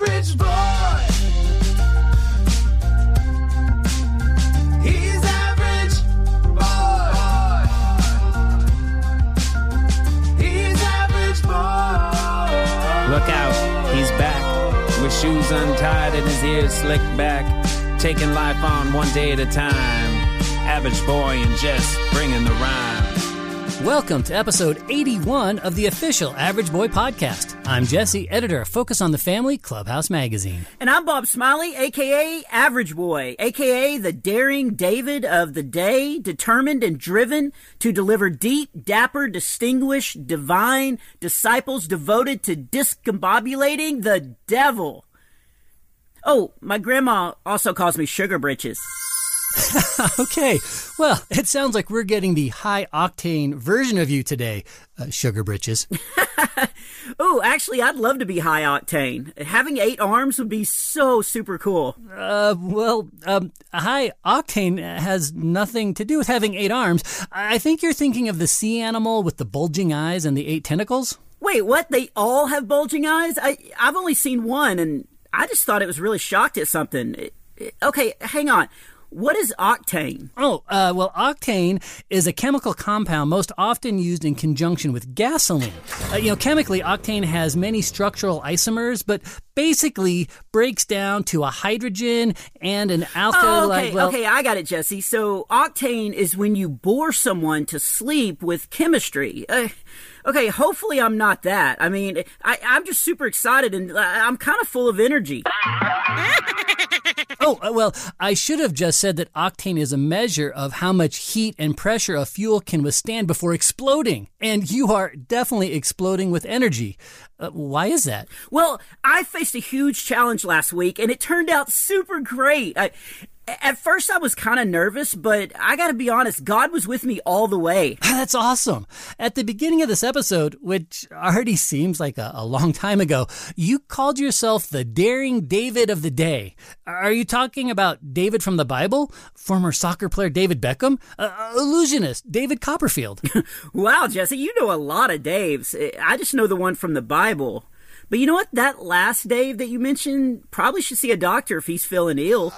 average boy. He's average boy. He's average boy. Look out, he's back. With shoes untied and his ears slicked back. Taking life on one day at a time. Average boy and Jess bringing the rhyme. Welcome to episode 81 of the official Average Boy podcast. I'm Jesse, editor of Focus on the Family Clubhouse magazine. And I'm Bob Smiley, aka Average Boy, aka the daring David of the day, determined and driven to deliver deep, dapper, distinguished, divine disciples devoted to discombobulating the devil. Oh, my grandma also calls me Sugar Britches. Okay, well, it sounds like we're getting the high octane version of you today, uh, Sugar Britches. Oh, actually, I'd love to be high octane. Having eight arms would be so super cool. Uh, well, um, high octane has nothing to do with having eight arms. I think you're thinking of the sea animal with the bulging eyes and the eight tentacles. Wait, what? They all have bulging eyes? I I've only seen one, and I just thought it was really shocked at something. It- it- Okay, hang on. What is octane? Oh, uh, well, octane is a chemical compound most often used in conjunction with gasoline. Uh, you know, chemically, octane has many structural isomers, but basically breaks down to a hydrogen and an alkyl. Oh, okay, well, okay, I got it, Jesse. So octane is when you bore someone to sleep with chemistry. Uh, okay, hopefully I'm not that. I mean, I, I'm just super excited and I- I'm kind of full of energy. Oh, uh, well, I should have just said that octane is a measure of how much heat and pressure a fuel can withstand before exploding. And you are definitely exploding with energy. Uh, why is that? Well, I faced a huge challenge last week and it turned out super great. I, at first I was kind of nervous, but I gotta be honest, God was with me all the way. That's awesome. At the beginning of this episode, which already seems like a, a long time ago, you called yourself the daring David of the day. Are you talking about David from the Bible? Former soccer player David Beckham? Uh, illusionist David Copperfield? Wow, Jesse, you know a lot of Daves. I just know the one from the Bible. But you know what? That last Dave that you mentioned probably should see a doctor if he's feeling ill.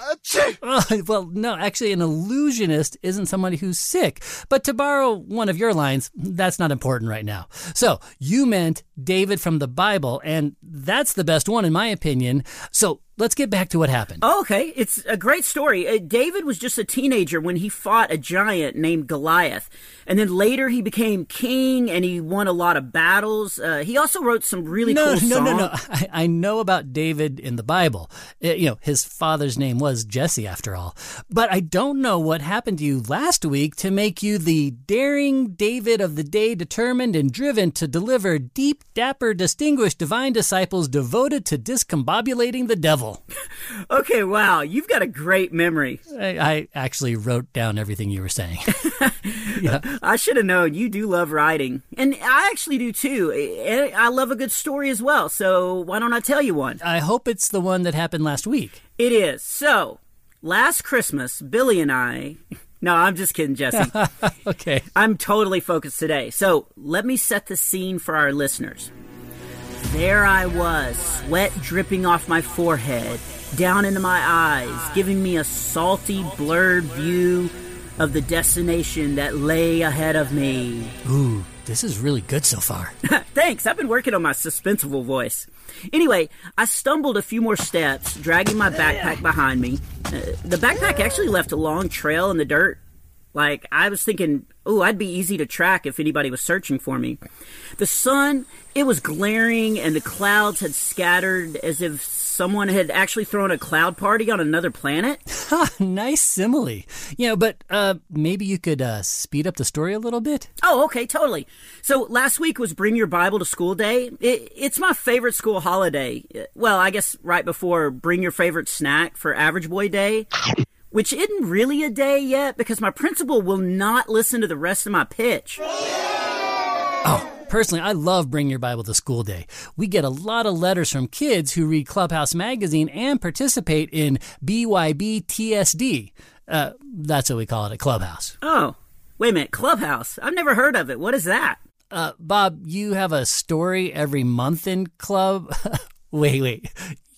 Uh, well, no, actually, an illusionist isn't somebody who's sick. But to borrow one of your lines, that's not important right now. So you meant David from the Bible, and that's the best one, in my opinion. So let's get back to what happened. Oh, okay, it's a great story. Uh, David was just a teenager when he fought a giant named Goliath. And then later he became king and he won a lot of battles. Uh, he also wrote some really no, cool no, songs. no, no. I, I know about David in the Bible. Uh, you know, his father's name was Jesse, after all. But I don't know what happened to you last week to make you the daring David of the day, determined and driven to deliver deep, dapper, distinguished divine disciples devoted to discombobulating the devil. Okay, wow, you've got a great memory. I, I actually wrote down everything you were saying. yeah. I should have known you do love writing. And I actually do too. I love a good story as well. So why don't I tell you one? I hope it's the one that happened last week. It is. So, last Christmas, Billy and I. No, I'm just kidding, Jesse. Okay. I'm totally focused today. So, let me set the scene for our listeners. There I was, sweat dripping off my forehead, down into my eyes, giving me a salty, blurred view of the destination that lay ahead of me. Ooh, this is really good so far. Thanks, I've been working on my suspenseful voice. Anyway, I stumbled a few more steps, dragging my backpack behind me. Uh, the backpack actually left a long trail in the dirt. Like, I was thinking, oh, I'd be easy to track if anybody was searching for me. The sun, it was glaring, and the clouds had scattered as if someone had actually thrown a cloud party on another planet. nice simile. You know, but uh, maybe you could uh, speed up the story a little bit. Oh, okay, totally. So last week was Bring Your Bible to School Day. It, it's my favorite school holiday. Well, I guess right before Bring Your Favorite Snack for Average Boy Day, which isn't really a day yet because my principal will not listen to the rest of my pitch. Oh. Personally, I love Bring Your Bible to School Day. We get a lot of letters from kids who read Clubhouse Magazine and participate in BYBTSD. Uh, that's what we call it at Clubhouse. Oh, wait a minute, Clubhouse. I've never heard of it. What is that? Uh, Bob, you have a story every month in Club. wait, wait.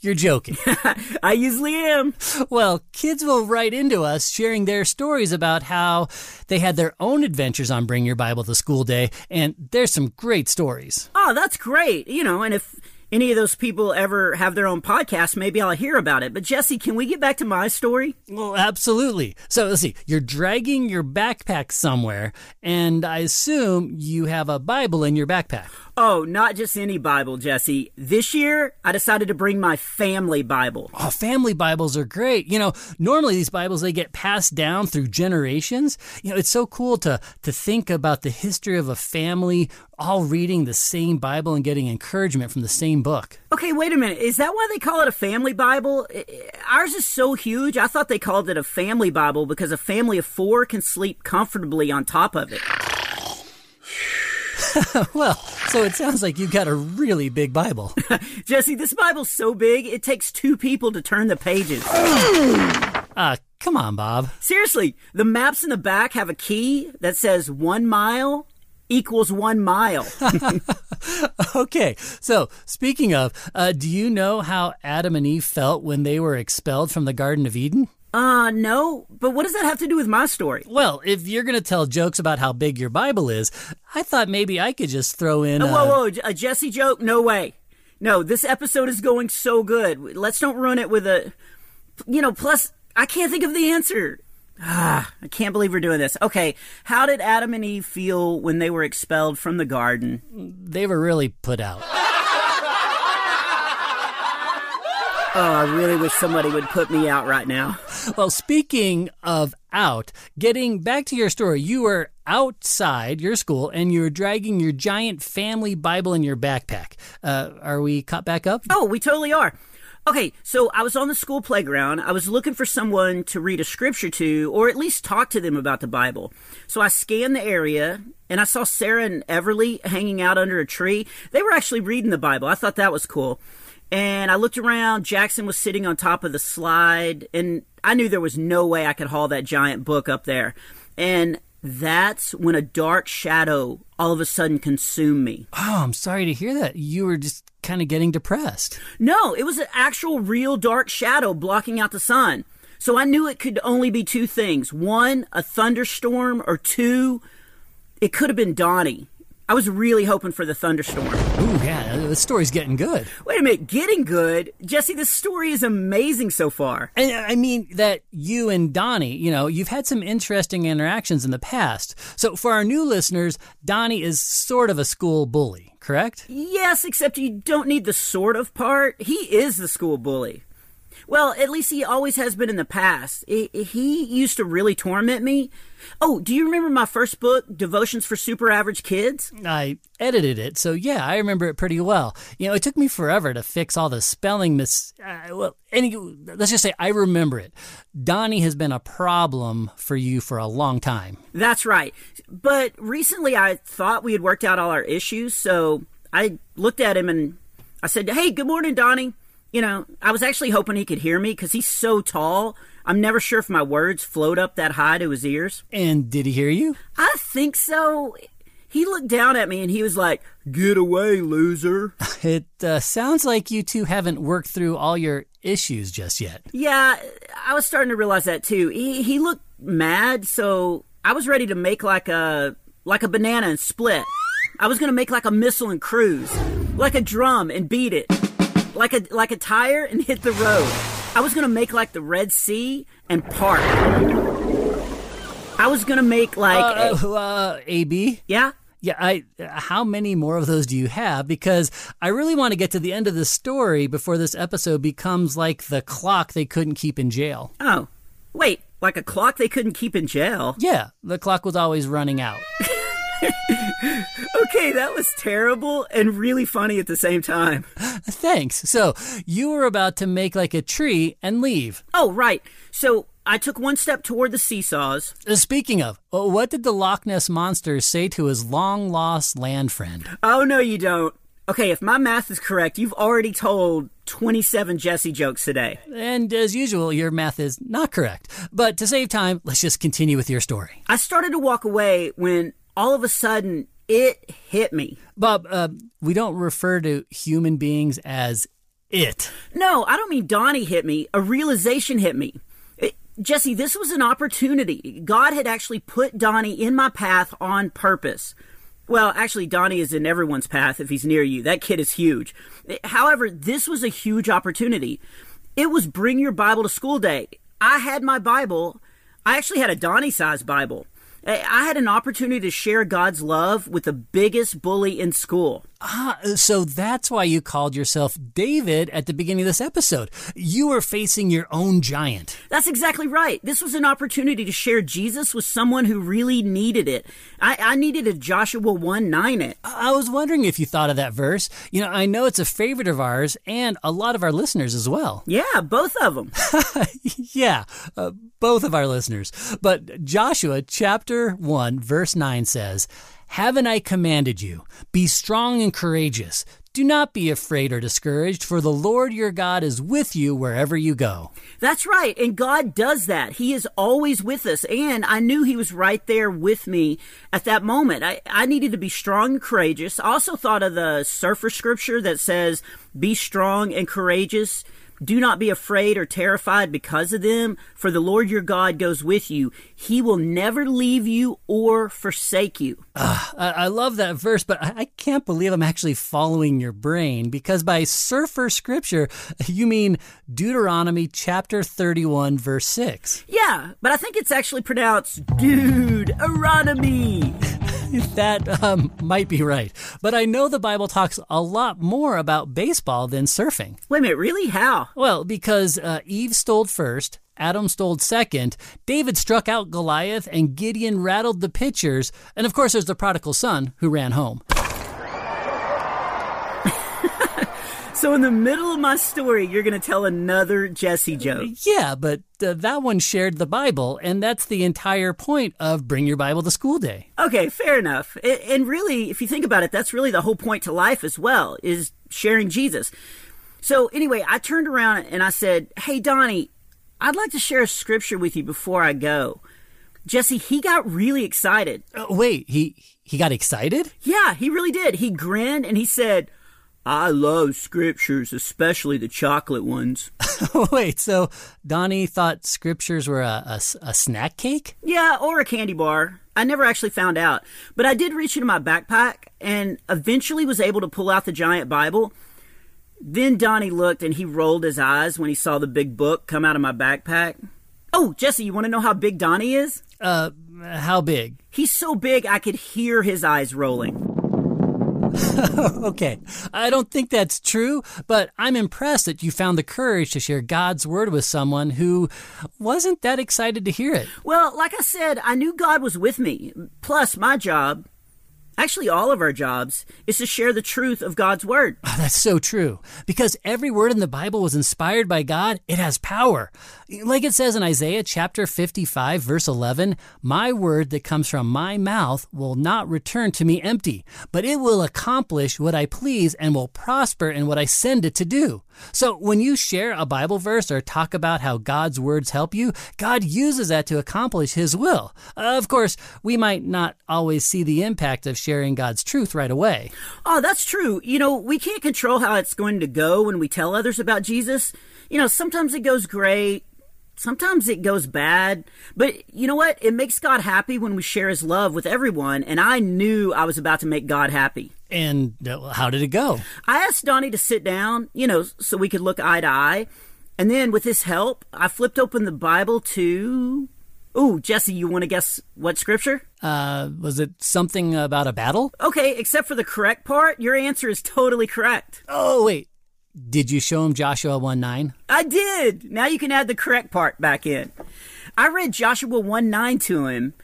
You're joking. I usually am. well, kids will write into us sharing their stories about how they had their own adventures on Bring Your Bible to School Day, and there's some great stories. Oh, that's great. You know, and if any of those people ever have their own podcast, maybe I'll hear about it. But Jesse, can we get back to my story? Well, absolutely. So let's see. You're dragging your backpack somewhere, and I assume you have a Bible in your backpack. Oh, not just any Bible, Jesse. This year, I decided to bring my family Bible. Oh, family Bibles are great. You know, normally these Bibles they get passed down through generations. You know, it's so cool to to think about the history of a family all reading the same Bible and getting encouragement from the same book. Okay, wait a minute. Is that why they call it a family Bible? Ours is so huge. I thought they called it a family Bible because a family of four can sleep comfortably on top of it. Well, so it sounds like you've got a really big Bible. Jesse, this Bible's so big, it takes two people to turn the pages. Ah, come on, Bob. Seriously, the maps in the back have a key that says one mile equals one mile. Okay, so speaking of, uh, do you know how Adam and Eve felt when they were expelled from the Garden of Eden? uh, no, but what does that have to do with my story? Well, if you're going to tell jokes about how big your Bible is, I thought maybe I could just throw in. Uh, uh, whoa, whoa, a Jesse joke? No way. No, this episode is going so good. Let's don't ruin it with a. You know, plus, I can't think of the answer. Ah, I can't believe we're doing this. Okay, how did Adam and Eve feel when they were expelled from the garden? They were really put out. Oh, I really wish somebody would put me out right now. Well, speaking of out, getting back to your story, you were outside your school and you were dragging your giant family Bible in your backpack. Uh, are we caught back up? Oh, we totally are. Okay, so I was on the school playground. I was looking for someone to read a scripture to, or at least talk to them about the Bible. So I scanned the area, and I saw Sarah and Everly hanging out under a tree. They were actually reading the Bible. I thought that was cool. And I looked around. Jackson was sitting on top of the slide, and I knew there was no way I could haul that giant book up there. And that's when a dark shadow all of a sudden consumed me. Oh, I'm sorry to hear that. You were just kind of getting depressed. No, it was an actual real dark shadow blocking out the sun. So I knew it could only be two things. One, a thunderstorm, or two, it could have been Donnie. I was really hoping for the thunderstorm. Ooh, yeah, the story's getting good. Wait a minute, getting good? Jesse, this story is amazing so far. And uh, I mean that you and Donnie, you know, you've had some interesting interactions in the past. So for our new listeners, Donnie is sort of a school bully, correct? Yes, except you don't need the sort of part. He is the school bully. Well, at least he always has been in the past. He used to really torment me. Oh, do you remember my first book, Devotions for Super Average Kids? I edited it, so yeah, I remember it pretty well. You know, it took me forever to fix all the spelling mis. Uh, well, any, let's just say I remember it. Donnie has been a problem for you for a long time. That's right. But recently I thought we had worked out all our issues, so I looked at him and I said, Hey, good morning, Donnie. You know, I was actually hoping he could hear me because he's so tall. I'm never sure if my words float up that high to his ears. And did he hear you? I think so. He looked down at me and he was like, Get away, loser. It uh, sounds like you two haven't worked through all your issues just yet. yeah, I was starting to realize that too. He, he looked mad, so I was ready to make like a like a banana and split. I was gonna make like a missile and cruise, like a drum and beat it, like a like a tire and hit the road. I was gonna make like the Red Sea and park. I was gonna make like a, Uh, uh, AB? yeah. Yeah, I. How many more of those do you have? Because I really want to get to the end of the story before this episode becomes like the clock they couldn't keep in jail. Oh, wait, like a clock they couldn't keep in jail. Yeah, the clock was always running out. Okay, that was terrible and really funny at the same time. Thanks. So you were about to make like a tree and leave. Oh, right. So I took one step toward the seesaws. Uh, Speaking of, uh, what did the Loch Ness monster say to his long lost land friend? Oh, no, you don't. Okay, if my math is correct, you've already told 27 Jesse jokes today. And as usual, your math is not correct. But to save time, let's just continue with your story. I started to walk away when all of a sudden it hit me. Bob, uh, we don't refer to human beings as it. No, I don't mean Donnie hit me. A realization hit me. It- Jesse, this was an opportunity. God had actually put Donnie in my path on purpose. Well, actually, Donnie is in everyone's path if he's near you. That kid is huge. However, this was a huge opportunity. It was bring your Bible to school day. I had my Bible. I actually had a Donnie sized Bible. I had an opportunity to share God's love with the biggest bully in school. Ah, so that's why you called yourself David at the beginning of this episode. You were facing your own giant. That's exactly right. This was an opportunity to share Jesus with someone who really needed it. I, I needed a Joshua 1 9 it. I was wondering if you thought of that verse. You know, I know it's a favorite of ours and a lot of our listeners as well. Yeah, both of them. yeah, uh, both of our listeners. But Joshua chapter 1, verse 9 says, Haven't I commanded you? Be strong and courageous. Do not be afraid or discouraged, for the Lord your God is with you wherever you go. That's right. And God does that. He is always with us. And I knew He was right there with me at that moment. I, I needed to be strong and courageous. I also thought of the surfer scripture that says, Be strong and courageous. Do not be afraid or terrified because of them, for the Lord your God goes with you. He will never leave you or forsake you. Ah, I, I love that verse, but I, I can't believe I'm actually following your brain because by surfer scripture, you mean Deuteronomy chapter 31, verse 6. Yeah, but I think it's actually pronounced Deuteronomy. That um, might be right. But I know the Bible talks a lot more about baseball than surfing. Wait a minute, really? How? Well, because uh, Eve stole first, Adam stole second, David struck out Goliath, and Gideon rattled the pitchers. And of course, there's the prodigal son who ran home. So, in the middle of my story, you're going to tell another Jesse joke. Yeah, but uh, that one shared the Bible, and that's the entire point of Bring Your Bible to School Day. Okay, fair enough. And really, if you think about it, that's really the whole point to life as well, is sharing Jesus. So, anyway, I turned around and I said, Hey, Donnie, I'd like to share a scripture with you before I go. Jesse, he got really excited. Uh, wait, he he got excited? Yeah, he really did. He grinned and he said, I love scriptures, especially the chocolate ones. wait, so Donnie thought scriptures were a a snack cake? Yeah, or a candy bar. I never actually found out. But I did reach into my backpack and eventually was able to pull out the giant Bible. Then Donnie looked and he rolled his eyes when he saw the big book come out of my backpack. Oh, Jesse, you want to know how big Donnie is? Uh, how big? He's so big I could hear his eyes rolling. Okay, I don't think that's true, but I'm impressed that you found the courage to share God's word with someone who wasn't that excited to hear it. Well, like I said, I knew God was with me. Plus, my job, actually all of our jobs, is to share the truth of God's word. Oh, that's so true. Because every word in the Bible was inspired by God, it has power. Like it says in Isaiah chapter 55, verse 11, My word that comes from my mouth will not return to me empty, but it will accomplish what I please and will prosper in what I send it to do. So when you share a Bible verse or talk about how God's words help you, God uses that to accomplish His will. Of course, we might not always see the impact of sharing God's truth right away. Oh, that's true. You know, we can't control how it's going to go when we tell others about Jesus. You know, sometimes it goes great, sometimes it goes bad. But you know what? It makes God happy when we share his love with everyone, and I knew I was about to make God happy. And uh, how did it go? I asked Donnie to sit down, you know, so we could look eye to eye. And then with his help, I flipped open the Bible to. Ooh, Jesse, you want to guess what scripture? Uh, was it something about a battle? Okay, except for the correct part, your answer is totally correct. Oh, wait. Did you show him Joshua 1 9? I did. Now you can add the correct part back in. I read Joshua 1 9 to him,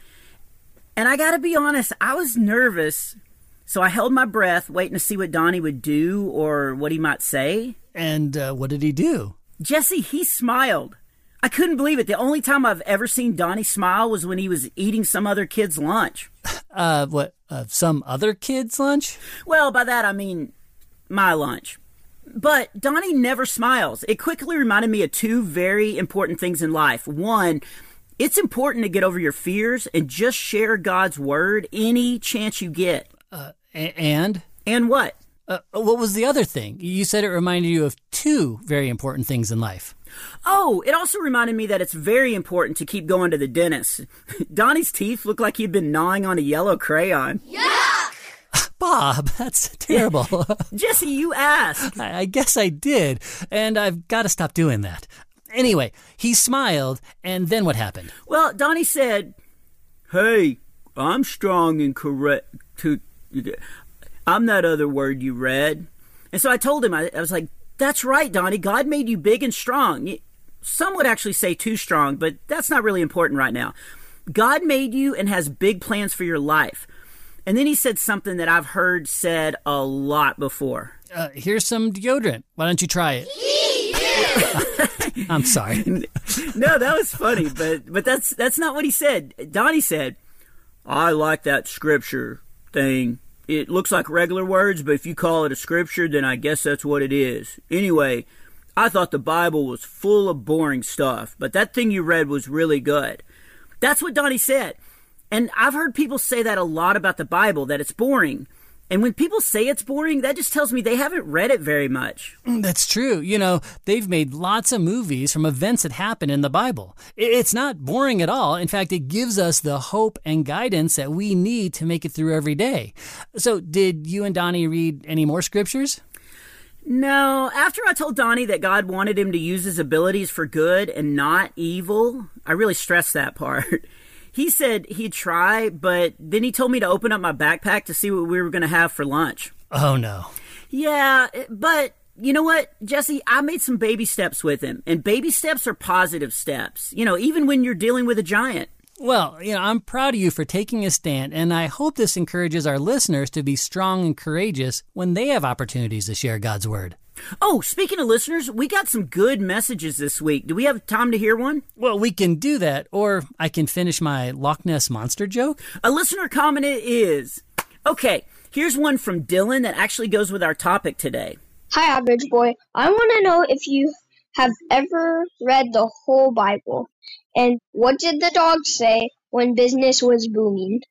and I gotta be honest, I was nervous. So I held my breath, waiting to see what Donnie would do or what he might say. And uh, what did he do? Jesse, he smiled. I couldn't believe it. The only time I've ever seen Donnie smile was when he was eating some other kid's lunch. Uh, what, uh, some other kid's lunch? Well, by that I mean my lunch. But Donnie never smiles. It quickly reminded me of two very important things in life. One, it's important to get over your fears and just share God's word any chance you get. A- and? And what? Uh, what was the other thing? You said it reminded you of two very important things in life. Oh, it also reminded me that it's very important to keep going to the dentist. Donnie's teeth look like he'd been gnawing on a yellow crayon. Bob, that's terrible. Jesse, you asked. I I guess I did, and I've got to stop doing that. Anyway, he smiled, and then what happened? Well, Donnie said, Hey, I'm strong and correct. To, I'm that other word you read. And so I told him, I, I was like, That's right, Donnie. God made you big and strong. Some would actually say too strong, but that's not really important right now. God made you and has big plans for your life. And then he said something that I've heard said a lot before. Uh, here's some deodorant. Why don't you try it? I'm sorry. no, that was funny, but but that's that's not what he said. Donnie said, "I like that scripture thing. It looks like regular words, but if you call it a scripture, then I guess that's what it is. Anyway, I thought the Bible was full of boring stuff, but that thing you read was really good." That's what Donnie said. And I've heard people say that a lot about the Bible that it's boring. And when people say it's boring, that just tells me they haven't read it very much. Mm, that's true. You know, they've made lots of movies from events that happen in the Bible. It's not boring at all. In fact, it gives us the hope and guidance that we need to make it through every day. So, did you and Donnie read any more scriptures? No, after I told Donnie that God wanted him to use his abilities for good and not evil, I really stressed that part. He said he'd try, but then he told me to open up my backpack to see what we were going to have for lunch. Oh, no. Yeah, but you know what, Jesse? I made some baby steps with him, and baby steps are positive steps. You know, even when you're dealing with a giant. Well, you know, I'm proud of you for taking a stand, and I hope this encourages our listeners to be strong and courageous when they have opportunities to share God's Word. Oh, speaking of listeners, we got some good messages this week. Do we have time to hear one? Well, we can do that, or I can finish my Loch Ness Monster joke. A listener commented is okay. Here's one from Dylan that actually goes with our topic today. Hi, average boy. I want to know if you have ever read the whole Bible. And what did the dog say when business was booming?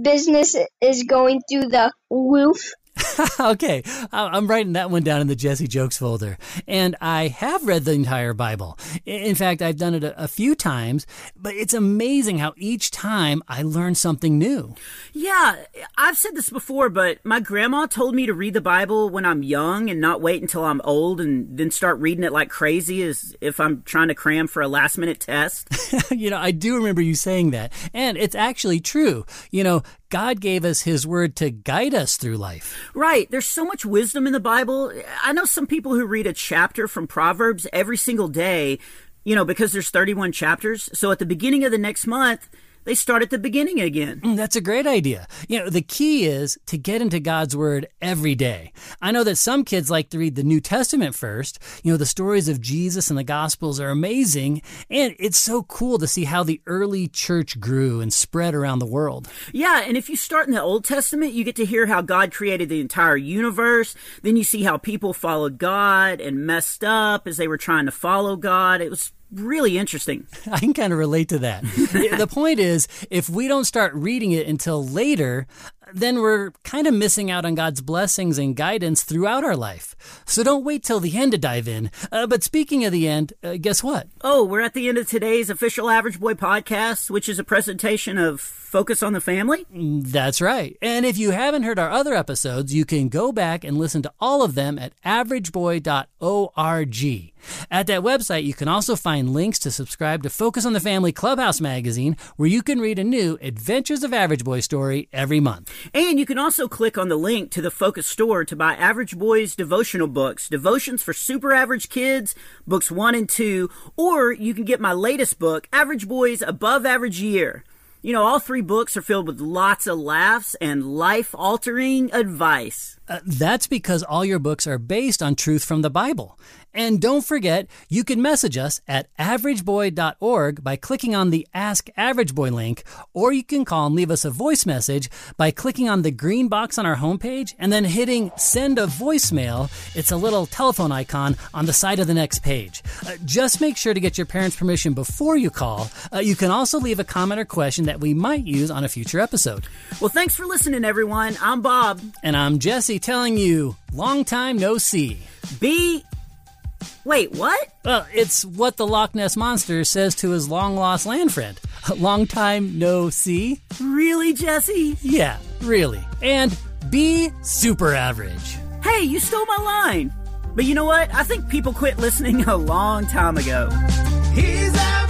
Business is going through the roof. okay, I'm writing that one down in the Jesse Jokes folder. And I have read the entire Bible. In fact, I've done it a few times, but it's amazing how each time I learn something new. Yeah, I've said this before, but my grandma told me to read the Bible when I'm young and not wait until I'm old and then start reading it like crazy as if I'm trying to cram for a last minute test. you know, I do remember you saying that. And it's actually true. You know, God gave us His Word to guide us through life. right, there's so much wisdom in the Bible. I know some people who read a chapter from Proverbs every single day, you know, because there's 31 chapters. So at the beginning of the next month, they start at the beginning again. Mm, That's a great idea. You know, the key is to get into God's Word every day. I know that some kids like to read the New Testament first. You know, the stories of Jesus and the Gospels are amazing, and it's so cool to see how the early church grew and spread around the world. Yeah, and if you start in the Old Testament, you get to hear how God created the entire universe. Then you see how people followed God and messed up as they were trying to follow God. It was really interesting. I can kind of relate to that. the point is, if we don't start reading it until later, then we're kind of missing out on God's blessings and guidance throughout our life. So don't wait till the end to dive in. Uh, but speaking of the end, uh, guess what? Oh, we're at the end of today's official Average Boy podcast, which is a presentation of Focus on the Family. That's right. And if you haven't heard our other episodes, you can go back and listen to all of them at averageboy.org. At that website, you can also find links to subscribe to Focus on the Family Clubhouse magazine, where you can read a new Adventures of Average Boy story every month. And you can also click on the link to the Focus store to buy Average Boys devotional books, devotions for super average kids, books one and two, or you can get my latest book, Average Boys Above Average Year. You know, all three books are filled with lots of laughs and life altering advice. Uh, that's because all your books are based on truth from the Bible. And don't forget, you can message us at averageboy.org by clicking on the Ask Average Boy link, or you can call and leave us a voice message by clicking on the green box on our homepage and then hitting send a voicemail. It's a little telephone icon on the side of the next page. Uh, just make sure to get your parents' permission before you call. Uh, you can also leave a comment or question that we might use on a future episode. Well, thanks for listening, everyone. I'm Bob. And I'm Jesse telling you, long time no see. Be. Wait, what? Well, it's what the Loch Ness Monster says to his long lost land friend. Long time no see? Really, Jesse? Yeah, really. And be super average. Hey, you stole my line. But you know what? I think people quit listening a long time ago. He's average